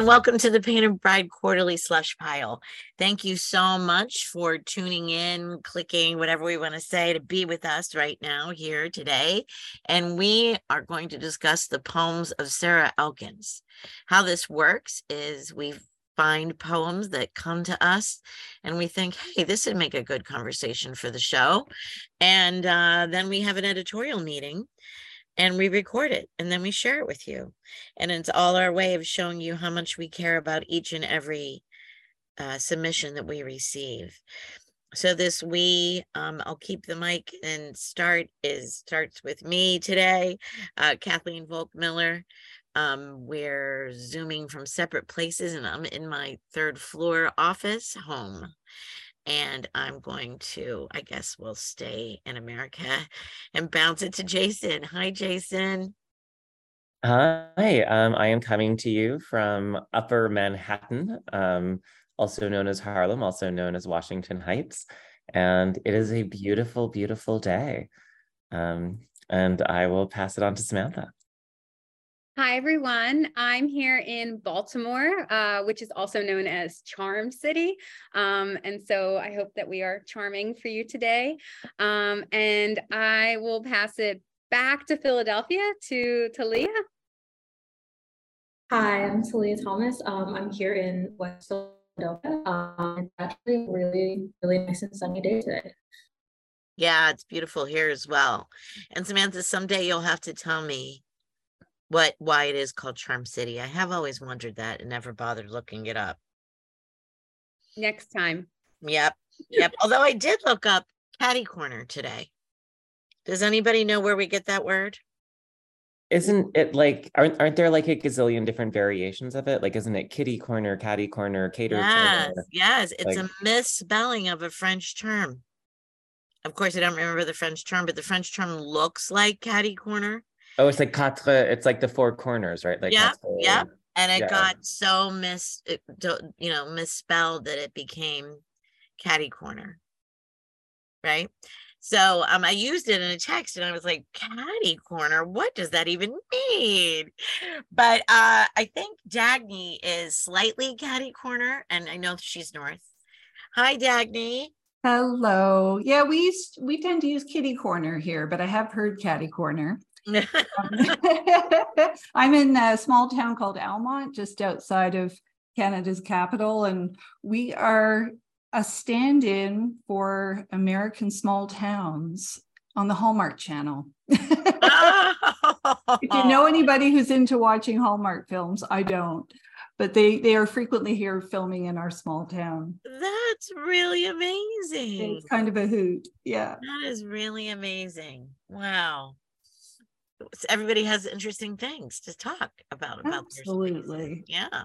and welcome to the Painted Bride Quarterly Slush Pile. Thank you so much for tuning in, clicking, whatever we want to say, to be with us right now here today. And we are going to discuss the poems of Sarah Elkins. How this works is we find poems that come to us and we think, hey, this would make a good conversation for the show. And uh, then we have an editorial meeting and we record it and then we share it with you. And it's all our way of showing you how much we care about each and every uh, submission that we receive. So this we, um, I'll keep the mic and start is starts with me today, uh, Kathleen Volk Miller. Um, we're zooming from separate places and I'm in my third floor office home and I'm going to, I guess we'll stay in America and bounce it to Jason. Hi, Jason. Hi, um, I am coming to you from Upper Manhattan, um, also known as Harlem, also known as Washington Heights. And it is a beautiful, beautiful day. Um, and I will pass it on to Samantha. Hi, everyone. I'm here in Baltimore, uh, which is also known as Charm City. Um, and so I hope that we are charming for you today. Um, and I will pass it back to Philadelphia to Talia. Hi, I'm Talia Thomas. Um, I'm here in West Philadelphia. Um, it's actually a really, really nice and sunny day today. Yeah, it's beautiful here as well. And Samantha, someday you'll have to tell me what why it is called Charm City. I have always wondered that and never bothered looking it up. Next time. Yep. Yep. Although I did look up catty corner today. Does anybody know where we get that word? Isn't it like aren't aren't there like a gazillion different variations of it? Like isn't it kitty corner, catty corner, cater yes, corner? Yes, it's like... a misspelling of a French term. Of course, I don't remember the French term, but the French term looks like catty corner. Oh, it's like quatre. It's like the four corners, right? Like yeah, yeah. And it yeah. got so mis, you know, misspelled that it became catty corner, right? So um, I used it in a text, and I was like, "Catty corner, what does that even mean?" But uh, I think Dagne is slightly catty corner, and I know she's north. Hi, Dagne. Hello. Yeah, we used, we tend to use kitty corner here, but I have heard catty corner. I'm in a small town called Almonte, just outside of Canada's capital, and we are a stand in for American small towns on the Hallmark Channel. if you know anybody who's into watching Hallmark films, I don't. But they they are frequently here filming in our small town. That's really amazing. It's kind of a hoot. Yeah. That is really amazing. Wow everybody has interesting things to talk about about absolutely. Yeah.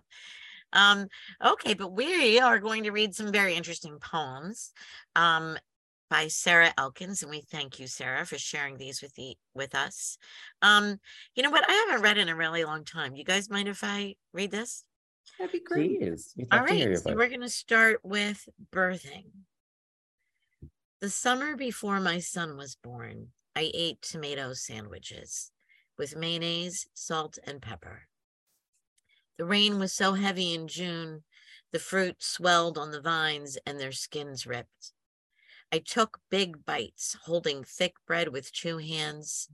Um okay but we are going to read some very interesting poems um by Sarah Elkins and we thank you Sarah for sharing these with the with us. Um you know what? I haven't read in a really long time. You guys mind if I read this? That'd be great. All right so we're going to start with birthing. The summer before my son was born I ate tomato sandwiches with mayonnaise, salt, and pepper. The rain was so heavy in June, the fruit swelled on the vines and their skins ripped. I took big bites, holding thick bread with two hands,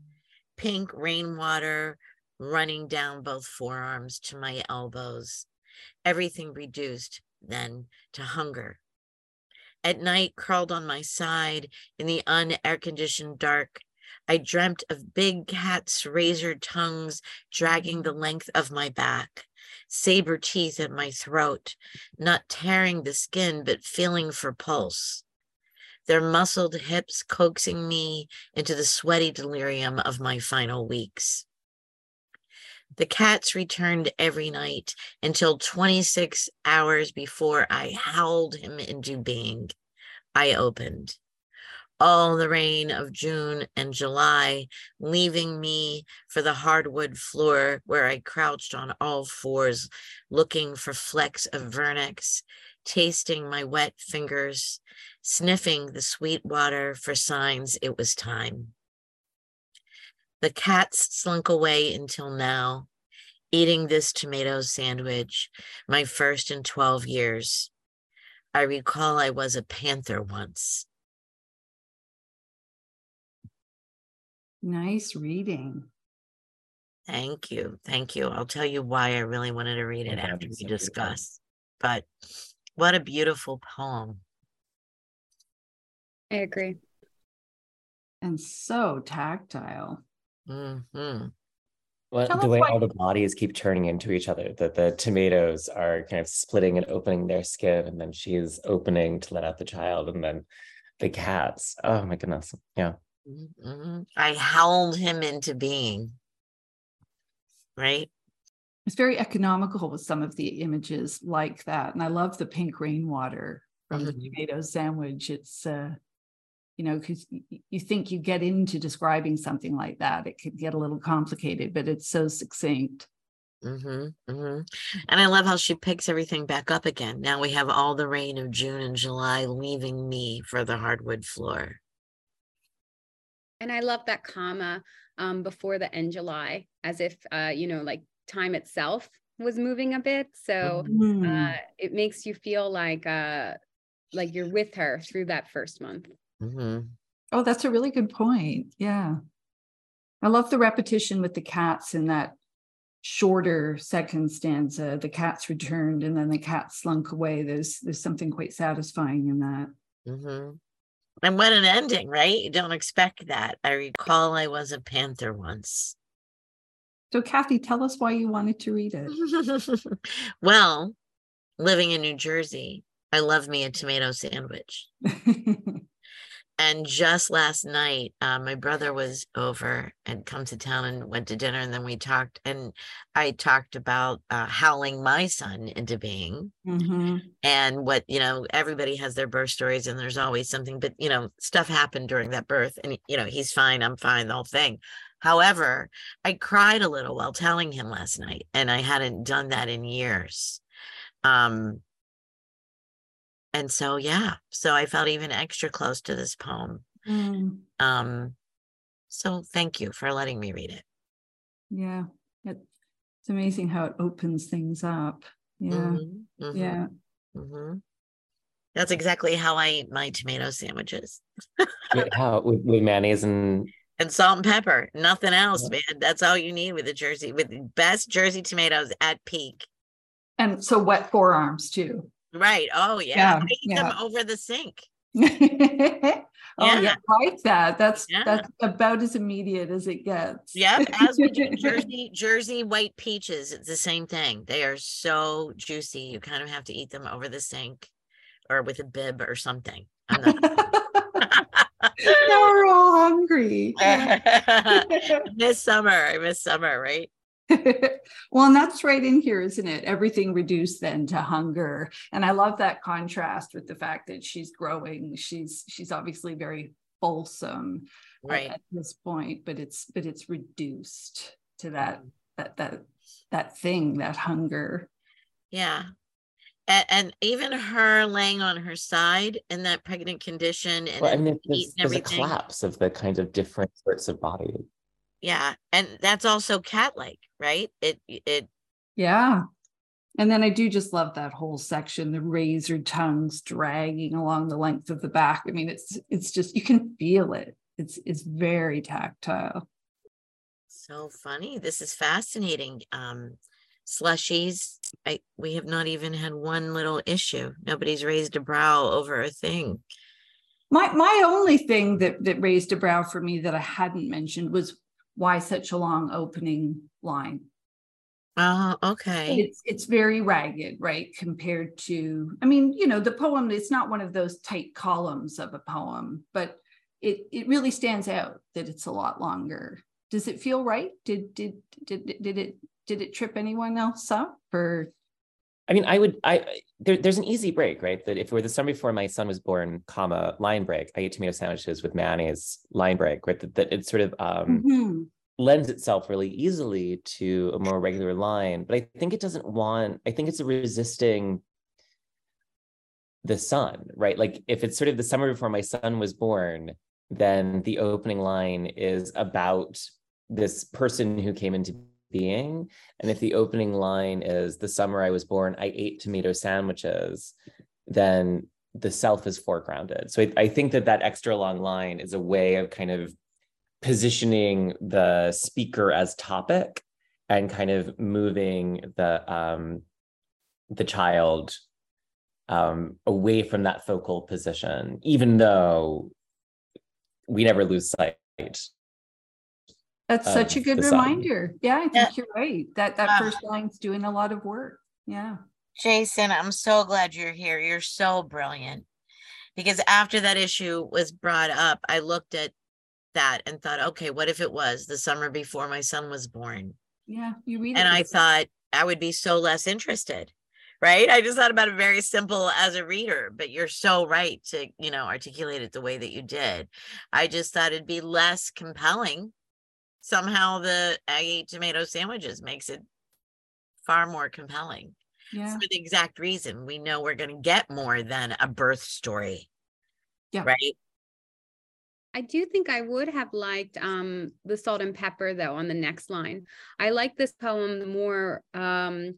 pink rainwater running down both forearms to my elbows. Everything reduced then to hunger. At night, curled on my side in the unair conditioned dark, I dreamt of big cats' razor tongues dragging the length of my back, saber teeth at my throat, not tearing the skin, but feeling for pulse. Their muscled hips coaxing me into the sweaty delirium of my final weeks. The cats returned every night until 26 hours before I howled him into being. I opened all the rain of June and July, leaving me for the hardwood floor where I crouched on all fours, looking for flecks of vernix, tasting my wet fingers, sniffing the sweet water for signs it was time. The cats slunk away until now, eating this tomato sandwich, my first in 12 years. I recall I was a panther once. Nice reading. Thank you. Thank you. I'll tell you why I really wanted to read it Yeah, after we it's so beautiful. discuss. But what a beautiful poem. I agree. And so tactile. hmm Well, Tell the way why- all the bodies keep turning into each other, that the tomatoes are kind of splitting and opening their skin, and then she's opening to let out the child, and then the cats. Oh my goodness. Yeah. Hmm I howled him into being. Right? It's very economical with some of the images like that. And I love the pink rainwater from the Mhm. tomato sandwich. It's, uh, you know, because you think you get into describing something like that, it could get a little complicated, but it's so succinct. Mm-hmm, mm-hmm. And I love how she picks everything back up again. Now we have all the rain of June and July leaving me for the hardwood floor. And I love that comma um, before the end July, as if, uh, you know, like time itself was moving a bit. So Mm. uh, it makes you feel like, uh, like you're with her through that first month. hmm Oh, that's a really good point. Yeah. I love the repetition with the cats in that shorter second stanza. The cats returned and then the cat slunk away. There's there's something quite satisfying in that. hmm And what an ending, right? You don't expect that. I recall I was a panther once. So Kathy, tell us why you wanted to read it. well, living in New Jersey, I love me a tomato sandwich. And just last night, uh, my brother was over and come to town and went to dinner. And then we talked, and I talked about uh, howling my son into being Mhm. and what, you know, everybody has their birth stories and there's always something, but, you know, stuff happened during that birth. And, you know, he's fine, I'm fine, the whole thing. However, I cried a little while telling him last night, and I hadn't done that in years. Um, and so, yeah, so I felt even extra close to this poem. Mm, Um, so thank you for letting me read it. yeah. It- It's amazing how it opens things up. Yeah. Mhm, mhm, Yeah. mhm. That's exactly how I eat my tomato sandwiches Wait, how with, with mayonnaise and and salt and pepper. Nothing else, Yeah. man. That's all you need with the Jersey, with best Jersey tomatoes at peak. And so wet forearms too. Right. Oh, yeah. Yeah, I eat them over the sink. oh yeah, Yeah. like that. That's Yeah. that's about as immediate as it gets. Yep. As we do Jersey, Jersey white peaches. It's the same thing. They are so juicy. You kind of have to eat them over the sink or with a bib or something. Now we're all hungry. Miss summer. I miss summer, right? well, and that's right in here, isn't it? Everything reduced then to hunger. And I love that contrast with the fact that she's growing. She's she's obviously very fulsome at- Right. at this point, but it's but it's reduced to that mm. that that that thing, that hunger. Yeah. And, and even her laying on her side in that pregnant condition and well, I then mean, there's, there's a collapse of the kind of different sorts of bodies. Yeah. And that's also cat like, right? It, it, Yeah. And then I do just love that whole section, the razor tongues dragging along the length of the back. I mean, it's it's just you can feel it. It's it's very tactile. so funny. This is fascinating. Um, slushies. I, we have not even had one little issue. Nobody's raised a brow over a thing. My my only thing that that raised a brow for me that I hadn't mentioned was why such a long opening line. Oh, okay. It's it's very ragged, right? Compared to, I mean, you know, the poem, it's not one of those tight columns of a poem, but it it really stands out that it's a lot longer. Does it feel right? Did did did did it did it trip anyone else up or I mean, I would, I there, there's an easy break, right? That if it were the summer before my son was born, comma line break, I ate tomato sandwiches with mayonnaise, line break, right? That, that it sort of um, Mhm. lends itself really easily to a more regular line. But I think it doesn't want. I think it's a resisting the son, right? Like if it's sort of the summer before my son was born, then the opening line is about this person who came into being. And if the opening line is the summer I was born, I ate tomato sandwiches, then the self is foregrounded. So I, I think that that extra long line is a way of kind of positioning the speaker as topic and kind of moving the um, the child um, away from that focal position, even though we never lose sight. That's such a good reminder. Yeah, I think yeah. you're right. That that first line's doing a lot of work. Yeah. Jason, I'm so glad you're here. You're so brilliant. Because after that issue was brought up, I looked at that and thought, okay, what if it was the summer before my son was born? Yeah, you read it. And I thought I would be so less interested. Right. I just thought about it very simple as a reader, but you're so right to, you know, articulate it the way that you did. I just thought it'd be less compelling. Somehow the I ate tomato sandwiches makes it far more compelling. Yeah. For the exact reason we know we're going to get more than a birth story. Yeah. Right. I do think I would have liked um, the salt and pepper though on the next line. I like this poem the more um,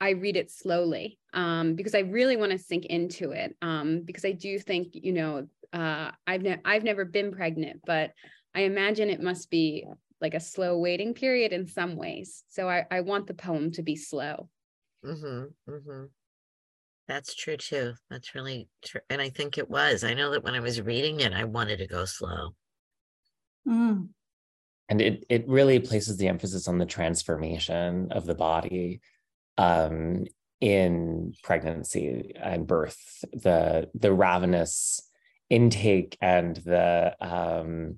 I read it slowly um, because I really want to sink into it. Um, because I do think you know uh, I've ne- I've never been pregnant, but I imagine it must be like a slow waiting period in some ways. So I, I want the poem to be slow. Mm-hmm, mm-hmm. That's true too. That's really true. And I think it was. I know that when I was reading it, I wanted to go slow. Mm. And it it really places the emphasis on the transformation of the body um, in pregnancy and birth, the the ravenous intake and the um,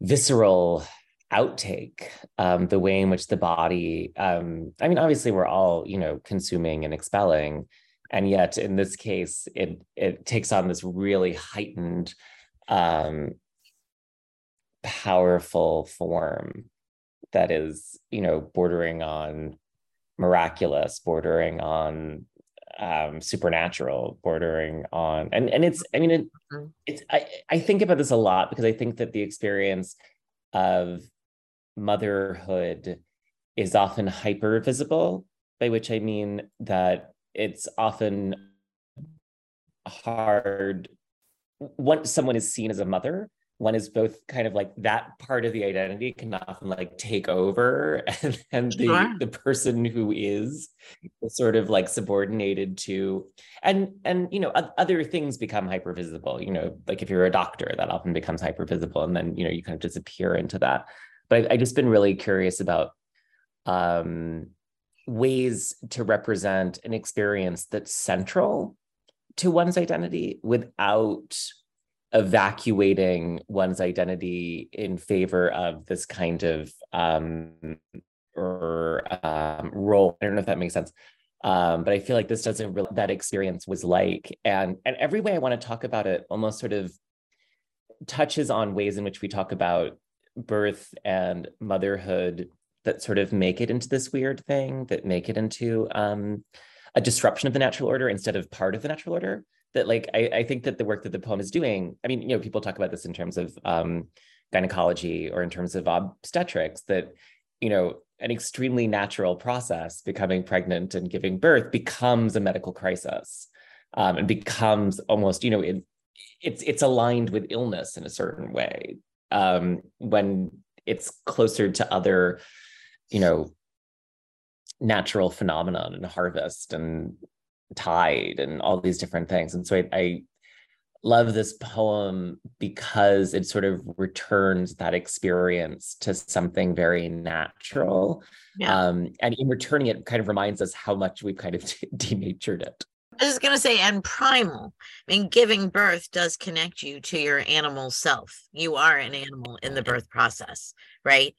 visceral outtake um, the way in which the body um, i mean obviously we're all you know consuming and expelling and yet in this case it it takes on this really heightened um, powerful form that is you know bordering on miraculous bordering on um, supernatural bordering on and and it's i mean it, mm-hmm. it's I, I think about this a lot because i think that the experience of motherhood is often hyper visible, by which I mean that it's often hard once someone is seen as a mother one is both kind of like that part of the identity can often like take over and then the sure. the person who is sort of like subordinated to and and you know other things become hyper visible you know like if you're a doctor that often becomes hyper visible and then you know you kind of disappear into that but I've, I've just been really curious about um, ways to represent an experience that's central to one's identity without evacuating one's identity in favor of this kind of um, or um, role. I don't know if that makes sense. Um, but I feel like this doesn't really that experience was like, and and every way I want to talk about it almost sort of touches on ways in which we talk about birth and motherhood that sort of make it into this weird thing that make it into um, a disruption of the natural order instead of part of the natural order that like I, I, think that the work that the poem is doing i mean you know people talk about this in terms of um, gynecology or in terms of obstetrics that you know an extremely natural process becoming pregnant and giving birth becomes a medical crisis um, and becomes almost you know it, it's it's aligned with illness in a certain way um, when it's closer to other, you know, natural phenomenon and harvest and tide and all these different things. And so I, I love this poem because it sort of returns that experience to something very natural. Yeah. Um, and in returning it kind of reminds us how much we've kind of denatured it. I was going to say, and primal. I mean, giving birth does connect you to your animal self. You are an animal in the birth process, right?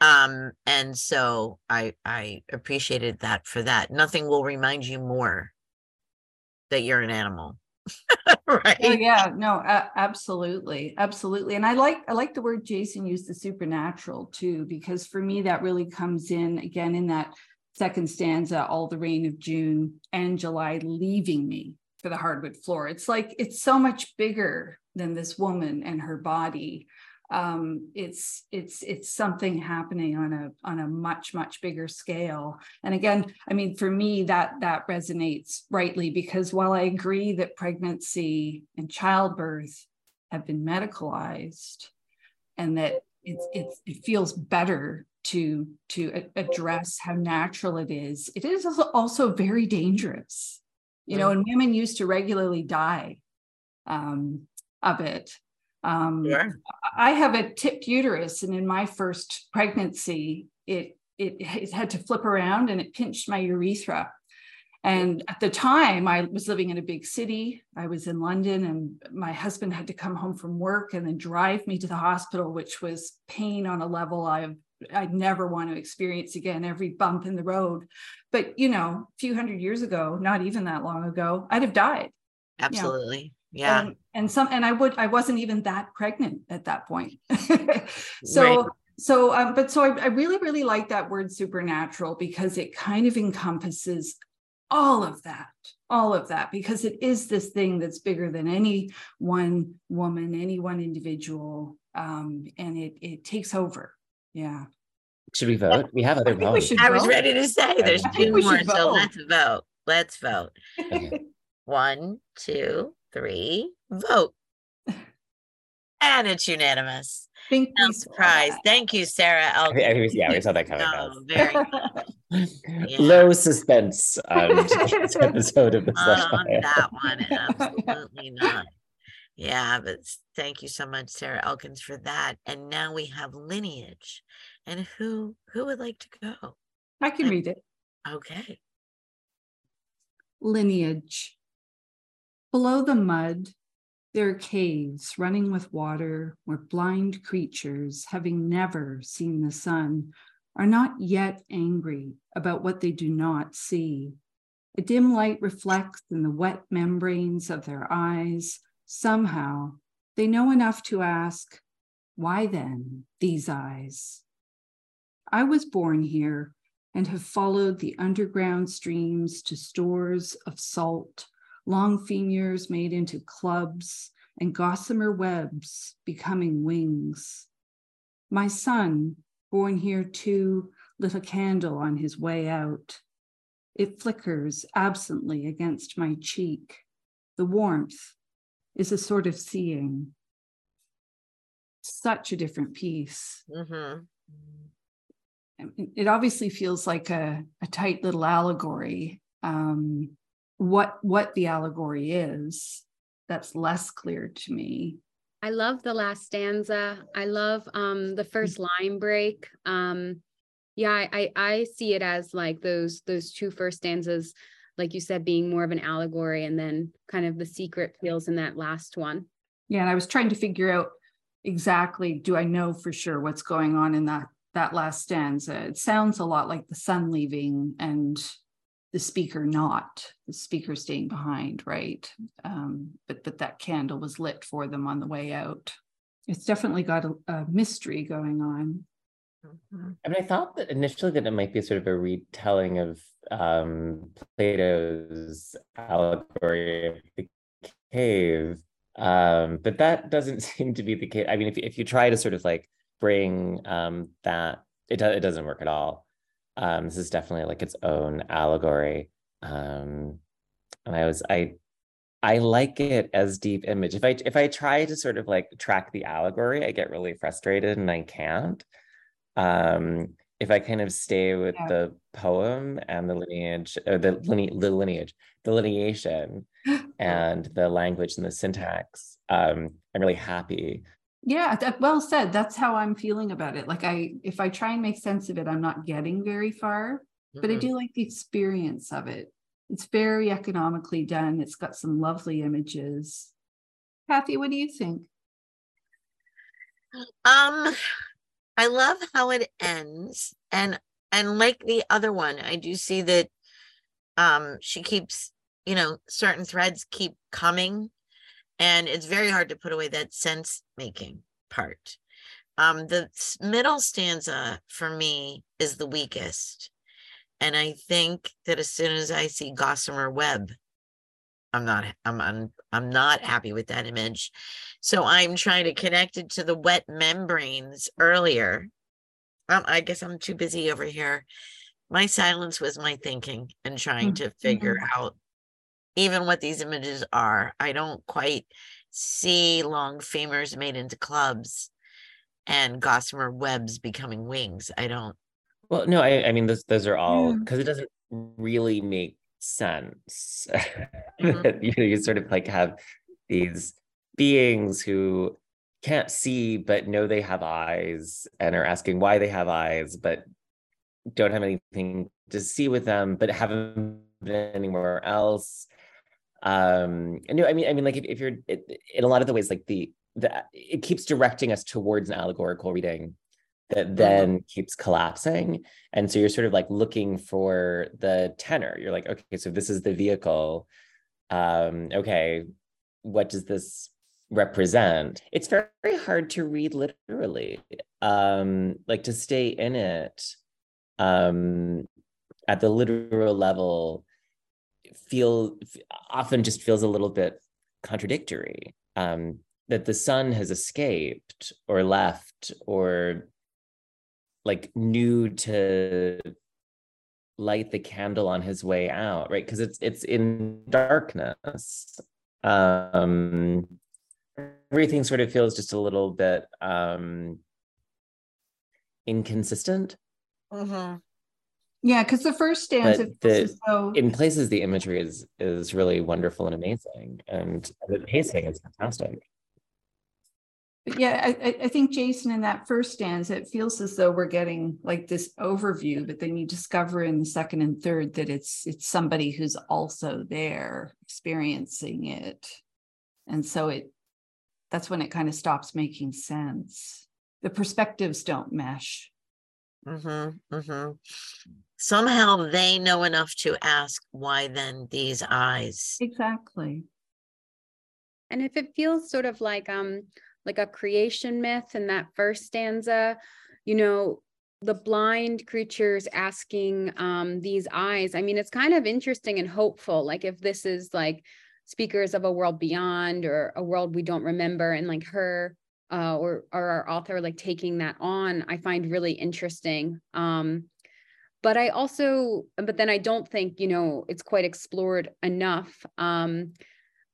Um, and so I I appreciated that for that. Nothing will remind you more that you're an animal. right. Oh, yeah, no, uh, absolutely. Absolutely. And I like I like the word Jason used the supernatural too, because for me that really comes in again in that second stanza, all the rain of June and July leaving me for the hardwood floor. It's like it's so much bigger than this woman and her body. Um, it's it's it's something happening on a on a much much bigger scale. And again i mean for me that that resonates rightly because while i agree that pregnancy and childbirth have been medicalized and that it's, it's it feels better to to address how natural it is it is also very dangerous. You know and women used to regularly die um, of it um, sure. I have a tipped uterus, and in my first pregnancy, it, it it had to flip around and it pinched my urethra. And at the time, I was living in a big city. I was in London, and my husband had to come home from work and then drive me to the hospital, which was pain on a level I've I'd never want to experience again. Every bump in the road, but you know, a few hundred years ago, not even that long ago, I'd have died. Absolutely yeah. And, and some and i would i wasn't even that pregnant at that point. So right. so um, but so I, I really really like that word supernatural because it kind of encompasses all of that all of that because it is this thing that's bigger than any one woman any one individual um, and it it takes over. Yeah. Should we vote? We have other votes. i was ready to say there's two more so let's vote. Let's vote. Okay. One two three, vote. and it's unanimous. Thank no surprise. Thank you, Sarah. Elkins. Yeah, we saw that coming. No, very yeah. Low suspense um, episode of the uh, that one, absolutely not. Yeah, but thank you so much, Sarah Elkins, for that. And now we have lineage. And who who would like to go? I can read it. Okay. Lineage. Below the mud, there are caves running with water where blind creatures, having never seen the sun, are not yet angry about what they do not see. A dim light reflects in the wet membranes of their eyes. Somehow, they know enough to ask, Why then these eyes? I was born here and have followed the underground streams to stores of salt long femurs made into clubs, and gossamer webs becoming wings. My son, born here too, lit a candle on his way out. It flickers absently against my cheek. The warmth is a sort of seeing. Such a different piece. Mm-hmm. It obviously feels like a, a tight little allegory. Um, what what the allegory is that's less clear to me. I love the last stanza. I love um the first line break. Um yeah i i see it as like those those two first stanzas like you said being more of an allegory and then kind of the secret feels in that last one. Yeah and i was trying to figure out exactly do i know for sure what's going on in that that last stanza? It sounds a lot like the son leaving and the speaker not the speaker staying behind right um, but but that candle was lit for them on the way out it's definitely got a, a mystery going on mm-hmm. I mean, I thought that initially that it might be sort of a retelling of um, Plato's allegory of the cave, um, but that doesn't seem to be the case. I mean, if if you try to sort of like bring um, that, it do, it doesn't work at all. Um, this is definitely like its own allegory. Um, and I was I I like it as deep image. If I if I try to sort of like track the allegory, I get really frustrated and I can't. Um, if I kind of stay with yeah. the poem and the lineage or the, line, the lineage, the lineation and the language and the syntax, um, I'm really happy yeah, that, well said. That's how I'm feeling about it. Like I, if I try and make sense of it, I'm not getting very far. Mm-hmm. But I do like the experience of it. It's very economically done. It's got some lovely images. Kathy, what do you think? Um, I love how it ends, and and like the other one, I do see that um she keeps, you know, certain threads keep coming and it's very hard to put away that sense making part. Um, the middle stanza for me is the weakest. And I think that as soon as I see Gossamer Web, I'm not I'm I'm, I'm not happy with that image. So I'm trying to connect it to the wet membranes earlier. Um, I guess I'm too busy over here. My silence was my thinking and trying to figure Mhm. out even what these images are. I don't quite see long femurs made into clubs and gossamer webs becoming wings. I don't. Well, no, I, I mean, those, those are all Yeah. because it doesn't really make sense. Mhm. that, you know, you sort of like have these beings who can't see but know they have eyes and are asking why they have eyes, but don't have anything to see with them, but haven't been anywhere else. Um, and no, I mean, I mean, like if, if you're it, in a lot of the ways, like the the it keeps directing us towards an allegorical reading that then keeps collapsing. And so you're sort of like looking for the tenor. You're like, okay, so this is the vehicle. Um, okay, what does this represent? It's very, very hard to read literally. Um, like to stay in it um at the literal level feel often just feels a little bit contradictory. Um, that the son has escaped or left or like knew to light the candle on his way out right because it's it's in darkness um everything sort of feels just a little bit um inconsistent Mhm. Yeah, because the first stanza But the- though in places the imagery is is really wonderful and amazing and the pacing is fantastic yeah, I, I- I think Jason in that first stanza, it feels as though we're getting like this overview, but then you discover in the second and third that it's it's somebody who's also there experiencing it. And so it that's when it kind of stops making sense. The perspectives don't mesh. Mm-hmm, mm-hmm. Somehow they know enough to ask why then these eyes. Exactly. And if it feels sort of like um like a creation myth in that first stanza, you know, the blind creatures asking um these eyes. I mean, it's kind of interesting and hopeful. Like if this is like speakers of a world beyond or a world we don't remember, and like her uh, or or our author like taking that on, I find really interesting. Um, but I also, but then I don't think you know it's quite explored enough. Um,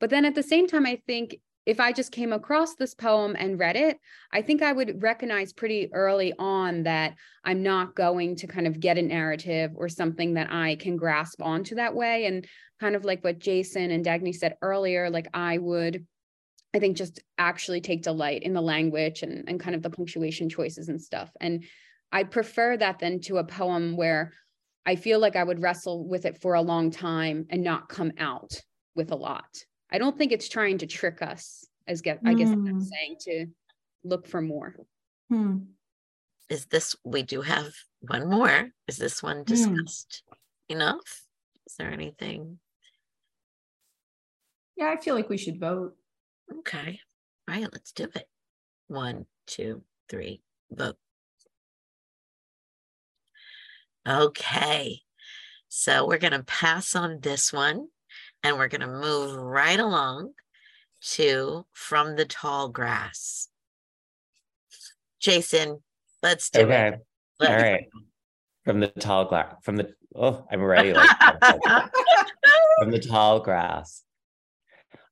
but then at the same time, I think if I just came across this poem and read it, I think I would recognize pretty early on that I'm not going to kind of get a narrative or something that I can grasp onto that way. And kind of like what Jason and Dagne said earlier, like I would, I think, just actually take delight in the language and, and kind of the punctuation choices and stuff. And I prefer that then to a poem where I feel like I would wrestle with it for a long time and not come out with a lot. I don't think it's trying to trick us, as get I guess I'm Mm. saying to look for more. Hmm. Is this, we do have one more. Is this one discussed enough? Is there anything? Yeah, I feel like we should vote. Okay. All right, let's do it. One, two, three, vote. Okay. So we're going to pass on this one and we're going to move right along to From the Tall Grass. Jason, let's do okay it. all Let's- right from the tall grass, from the oh i'm already like from the tall grass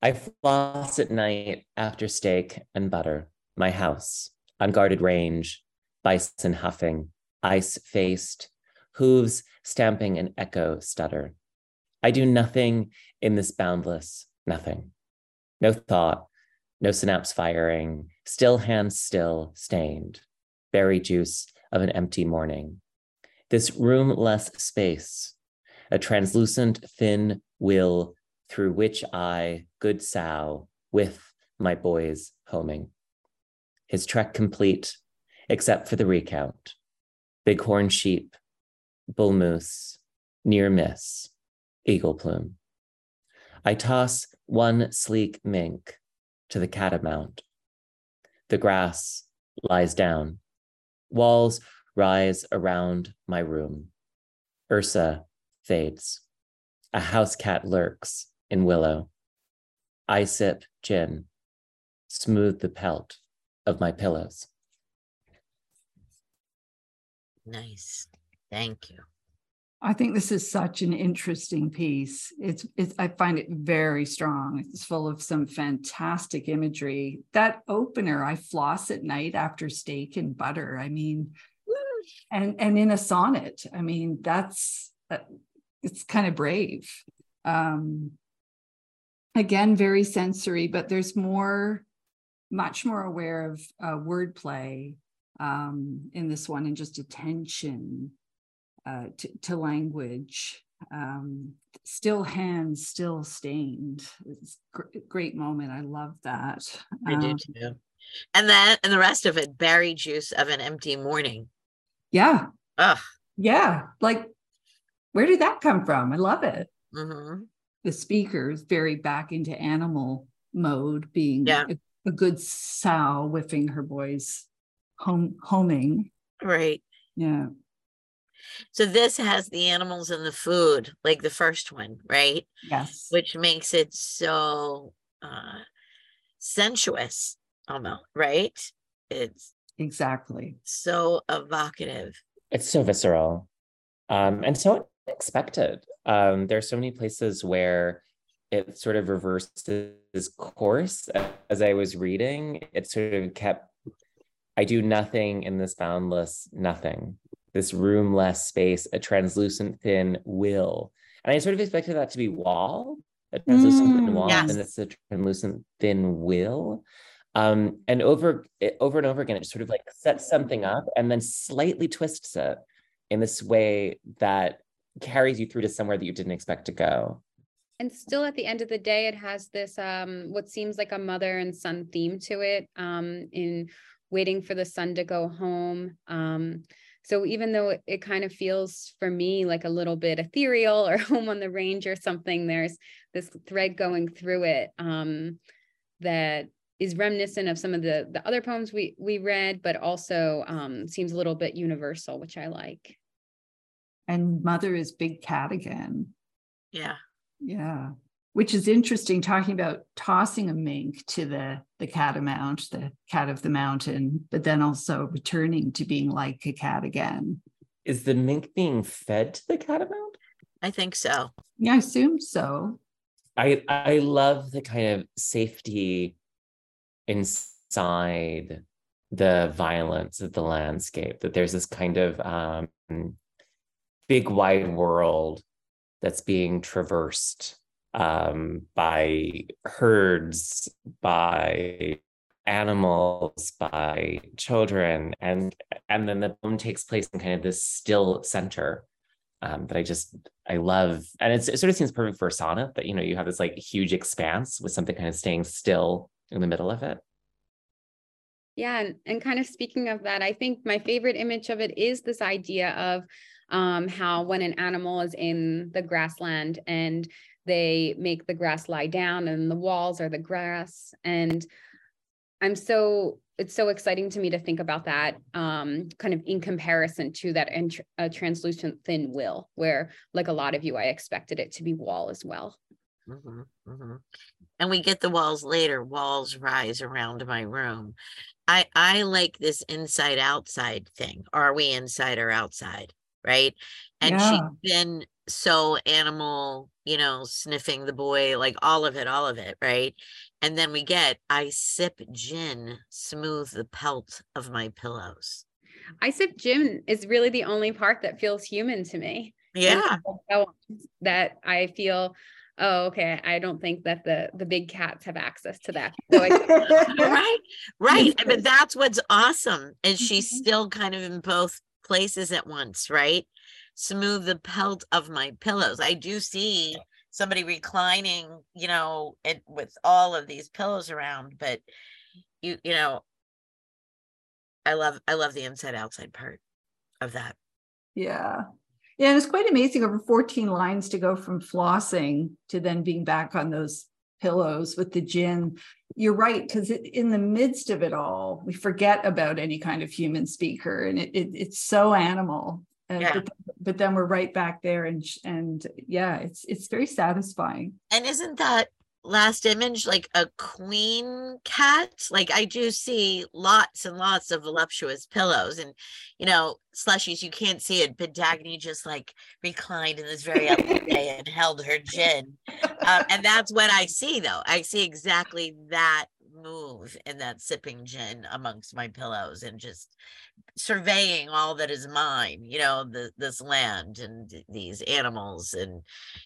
i floss at night after steak and butter. My house unguarded range bison huffing ice faced hooves stamping an echo stutter. I do nothing in this boundless nothing. No thought no synapse firing still hands still stained. Berry juice of an empty morning. This roomless space, a translucent thin will through which I, good sow, with my boys homing. His trek complete, except for the recount. Bighorn sheep, bull moose, near miss, eagle plume. I toss one sleek mink to the catamount. The grass lies down. Walls rise around my room. Ursa fades. A house cat lurks in willow. I sip gin. smooth the pelt of my pillows. Nice. Thank you. I think this is such an interesting piece. It's, it's I find it very strong. It's full of some fantastic imagery. That opener, I floss at night after steak and butter. I mean, and and in a sonnet. I mean, that's uh, it's kind of brave. Um, again, very sensory, but there's more, much more aware of uh, wordplay um, in this one and just attention uh, to, to, language. Um, still hands, still stained. It's gr- great moment. I love that. I do um, too. And then, and the rest of it, berry juice of an empty morning. Yeah. Ugh. Yeah. Like, where did that come from? I love it. Mm-hmm. The speakers is very back into animal mode, being yeah. a, a good sow whiffing her boys home homing. Right. Yeah. So this has the animals and the food, like the first one, right? Yes. Which makes it so uh sensuous almost, right? It's exactly so evocative. It's so visceral. Um and so unexpected. Um there are so many places where it sort of reverses course as I was reading. It sort of kept I do nothing in this boundless nothing, this roomless space, a translucent thin will. And I sort of expected that to be wall, a translucent mm, thin wall, yes. and it's a translucent thin will. Um, and over over and over again, it sort of like sets something up and then slightly twists it in this way that carries you through to somewhere that you didn't expect to go and still at the end of the day it has this um what seems like a mother and son theme to it um in waiting for the son to go home. Um, so even though it, it, kind of feels for me like a little bit ethereal or home on the range or something, there's this thread going through it um, that is reminiscent of some of the the other poems we we read, but also um, seems a little bit universal, which I like. And mother is big cat again. Yeah. Yeah. Which is interesting talking about tossing a mink to the the catamount the cat of the mountain but then also returning to being like a cat again. Is the mink being fed to the catamount i think so. Yeah i assume so. I i love the kind of safety inside the violence of the landscape that there's this kind of um, big wide world that's being traversed um, by herds, by animals, by children, and and then the poem takes place in kind of this still center um, that I just I love, and it sort of seems perfect for a sonnet that you know you have this like huge expanse with something kind of staying still in the middle of it. Yeah, and, and kind of speaking of that, I think my favorite image of it is this idea of um, how when an animal is in the grassland and they make the grass lie down and the walls are the grass. And i'm so it's so exciting to me to think about that um, kind of in comparison to that int- uh, translucent thin will where like a lot of you i expected it to be wall as well. Mm-hmm, mm-hmm. and we get the walls later. Walls rise around my room. I i like this inside outside thing. Are we inside or outside right? And yeah. she's been so animal you know sniffing the boy like all of it all of it right? And then we get i sip gin smooth the pelt of my pillows. I sip gin is really the only part that feels human to me. Yeah. that i feel oh okay i don't think that the the big cats have access to that. So I, right right but that's what's awesome and she's mm-hmm. still kind of in both places at once right smooth the pelt of my pillows. I do see somebody reclining, you know, it with all of these pillows around, but you you know, I love I love the inside outside part of that. Yeah. Yeah, and it's quite amazing over 14 lines to go from flossing to then being back on those pillows with the gin. You're right, because in the midst of it all, we forget about any kind of human speaker, and it, it it's so animal. Uh, yeah. But but then we're right back there and and yeah it's it's very satisfying and isn't that last image like a queen cat like i do see lots and lots of voluptuous pillows and you know slushies you can't see it but Dagne just like reclined in this very way and held her gin. Um, and that's what i see though. I see exactly that move in that sipping gin amongst my pillows and just surveying all that is mine you know the, this land and these animals and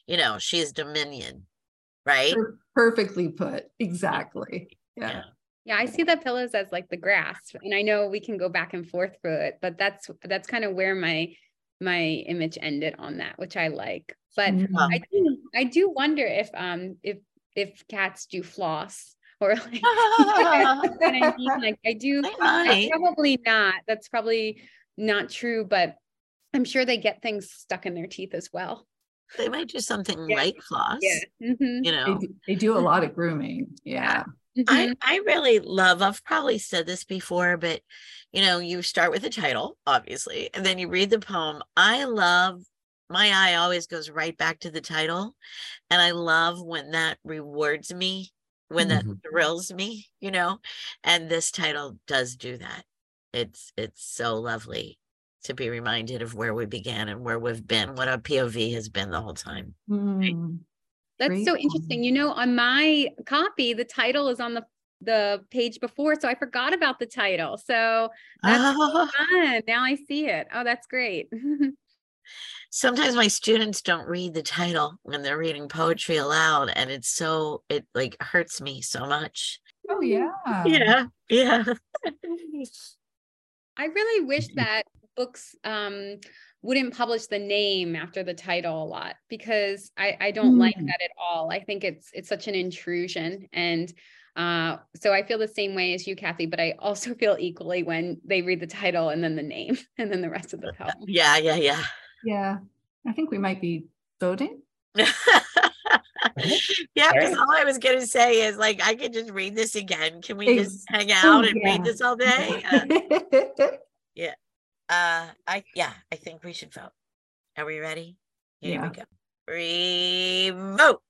you know she's dominion right perfectly put exactly yeah. yeah. Yeah, I see the pillows as like the grass, and I know we can go back and forth through it, but that's that's kind of where my my image ended on that, which I like. But mm-hmm. I do I do wonder if um if if cats do floss or like, I mean? like I do I probably not. That's probably not true, but I'm sure they get things stuck in their teeth as well. They might do something yeah. like floss. Yeah. Mm-hmm. You know, they do, they do, a lot of grooming. Yeah. Mm-hmm. I, I really love, I've probably said this before, but you know, you start with the title, obviously, and then you read the poem. I love my eye always goes right back to the title. And I love when that rewards me, when mm-hmm. that thrills me, you know, and this title does do that. It's it's so lovely to be reminded of where we began and where we've been, what our POV has been the whole time. Mm. That's Great. so interesting. You know, on my copy, the title is on the the page before, so I forgot about the title. So that's oh. fun. Now I see it. Oh, that's great. Sometimes my students don't read the title when they're reading poetry aloud, and it's so it like hurts me so much. Oh yeah. Yeah. Yeah. I really wish that books um, wouldn't publish the name after the title a lot because I, I don't mm. like that at all. I think it's it's such an intrusion and uh, so I feel the same way as you, Kathy, but I also feel equally when they read the title and then the name and then the rest of the poem. Yeah, yeah, yeah. Yeah. I think we might be voting. yeah, because all I was gonna say is like I could just read this again. Can we just hang oh, out and yeah. read this all day? Uh, yeah. Uh, I yeah, I think we should vote. Are we ready? Here yeah. we go. Re-vote.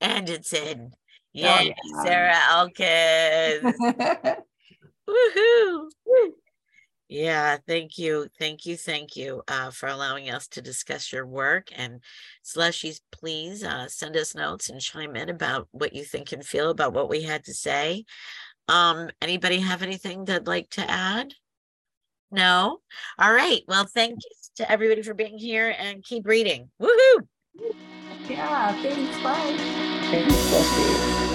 And it's in. Yeah, oh, yeah. Sarah Elkins. Woohoo! Yeah, thank you, thank you, thank you uh, for allowing us to discuss your work. And slushies, please uh, send us notes and chime in about what you think and feel about what we had to say. Um, anybody have anything they'd like to add? No? All right. Well, thank you to everybody for being here and keep reading. Woohoo! Yeah, thanks. Bye. Thanks,